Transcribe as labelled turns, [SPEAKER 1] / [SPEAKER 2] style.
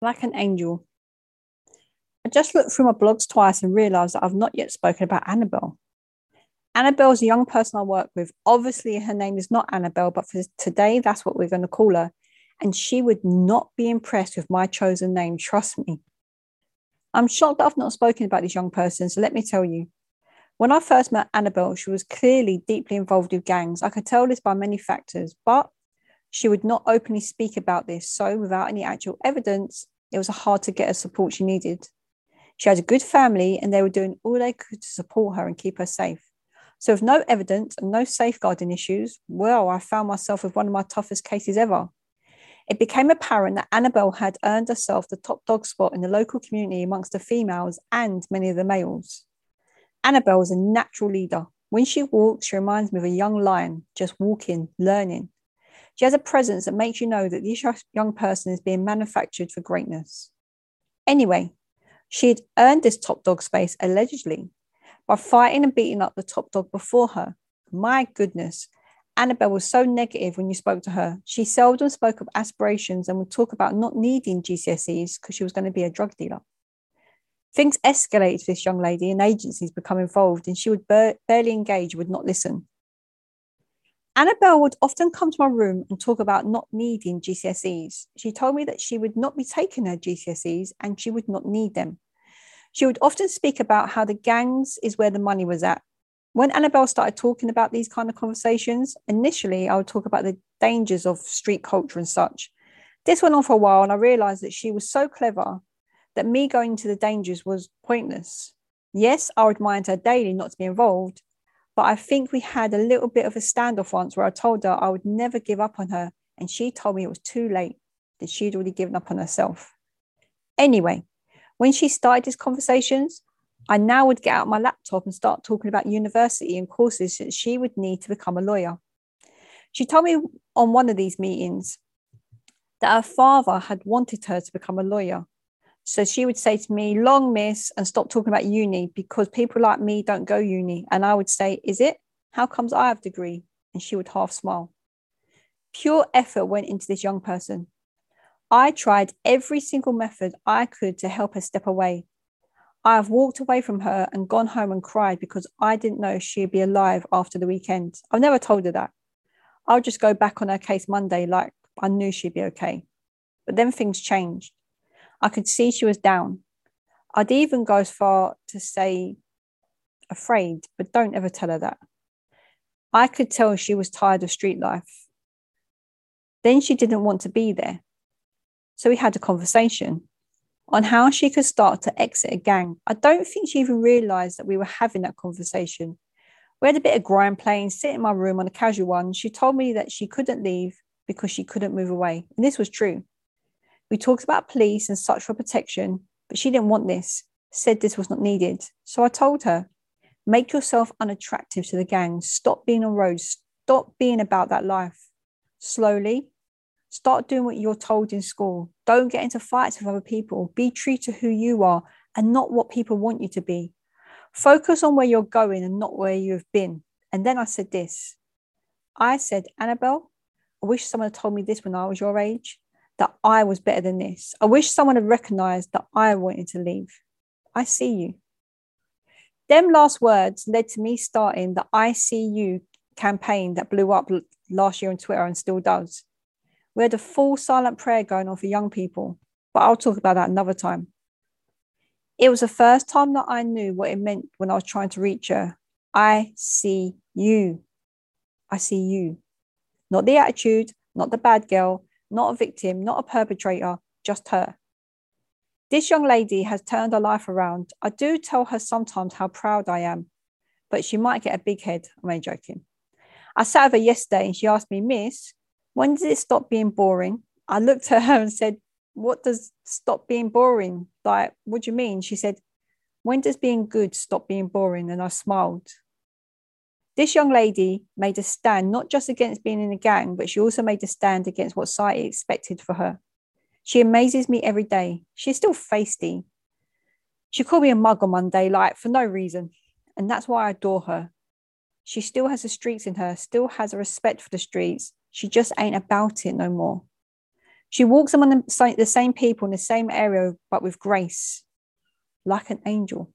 [SPEAKER 1] like an angel. I just looked through my blogs twice and realised that I've not yet spoken about Annabel. Annabel's a young person I work with. Obviously, her name is not Annabel, but for today, that's what we're going to call her. And she would not be impressed with my chosen name, trust me. I'm shocked that I've not spoken about this young person, so let me tell you. When I first met Annabel, she was clearly deeply involved with gangs. I could tell this by many factors, but she would not openly speak about this. So, without any actual evidence, it was hard to get her support she needed. She had a good family and they were doing all they could to support her and keep her safe. So, with no evidence and no safeguarding issues, well, I found myself with one of my toughest cases ever. It became apparent that Annabel had earned herself the top dog spot in the local community amongst the females and many of the males. Annabel is a natural leader. When she walks, she reminds me of a young lion just walking, learning. She has a presence that makes you know that this young person is being manufactured for greatness. Anyway, she had earned this top dog space allegedly by fighting and beating up the top dog before her. My goodness, Annabel was so negative when you spoke to her. She seldom spoke of aspirations and would talk about not needing GCSEs because she was going to be a drug dealer. Things escalated for this young lady and agencies become involved, and she would barely engage, would not listen. Annabel would often come to my room and talk about not needing GCSEs. She told me that she would not be taking her GCSEs and she would not need them. She would often speak about how the gangs is where the money was at when Annabel started talking about these kind of conversations, initially I would talk about the dangers of street culture and such. This went on for a while, and I realized that she was so clever that me going to the dangers was pointless. Yes, I would mind her daily not to be involved, but I think we had a little bit of a standoff once where I told her I would never give up on her, and she told me it was too late, that she'd already given up on herself. Anyway, when she started these conversations, I now would get out my laptop and start talking about university and courses that she would need to become a lawyer. She told me on one of these meetings that her father had wanted her to become a lawyer. So she would say to me, long miss, and stop talking about uni because people like me don't go uni. And I would say, is it? How comes I have a degree? And she would half smile. Pure effort went into this young person. I tried every single method I could to help her step away, I have walked away from her and gone home and cried because I didn't know she'd be alive after the weekend. I've never told her that. I'll just go back on her case Monday like I knew she'd be okay. But then things changed. I could see she was down. I'd even go as far to say afraid, but don't ever tell her that. I could tell she was tired of street life. Then she didn't want to be there. So we had a conversation on how she could start to exit a gang. I don't think she even realized that we were having that conversation. We had a bit of grind playing, sit in my room on a casual one. She told me that she couldn't leave because she couldn't move away. And this was true. We talked about police and such for protection, but she didn't want this, said this was not needed. So I told her, make yourself unattractive to the gang. Stop being on roads. Stop being about that life. Slowly, Start doing what you're told in school. Don't get into fights with other people. Be true to who you are and not what people want you to be. Focus on where you're going and not where you've been. And then I said this I said, Annabel, I wish someone had told me this when I was your age, that I was better than this. I wish someone had recognized that I wanted to leave. I see you. Them last words led to me starting the I See You campaign that blew up last year on Twitter and still does. We had a full silent prayer going on for young people, but I'll talk about that another time. It was the first time that I knew what it meant when I was trying to reach her. I see you. I see you. Not the attitude, not the bad girl, not a victim, not a perpetrator, just her. This young lady has turned her life around. I do tell her sometimes how proud I am, but she might get a big head. I'm only joking. I sat with her yesterday and she asked me, Miss, when did it stop being boring? I looked at her and said, What does stop being boring? Like, what do you mean? She said, When does being good stop being boring? And I smiled. This young lady made a stand not just against being in a gang, but she also made a stand against what society expected for her. She amazes me every day. She's still feisty. She called me a mug on Monday, like for no reason. And that's why I adore her. She still has the streets in her, still has a respect for the streets, she just ain't about it no more. She walks among the, same people in the same area, but with grace, like an angel.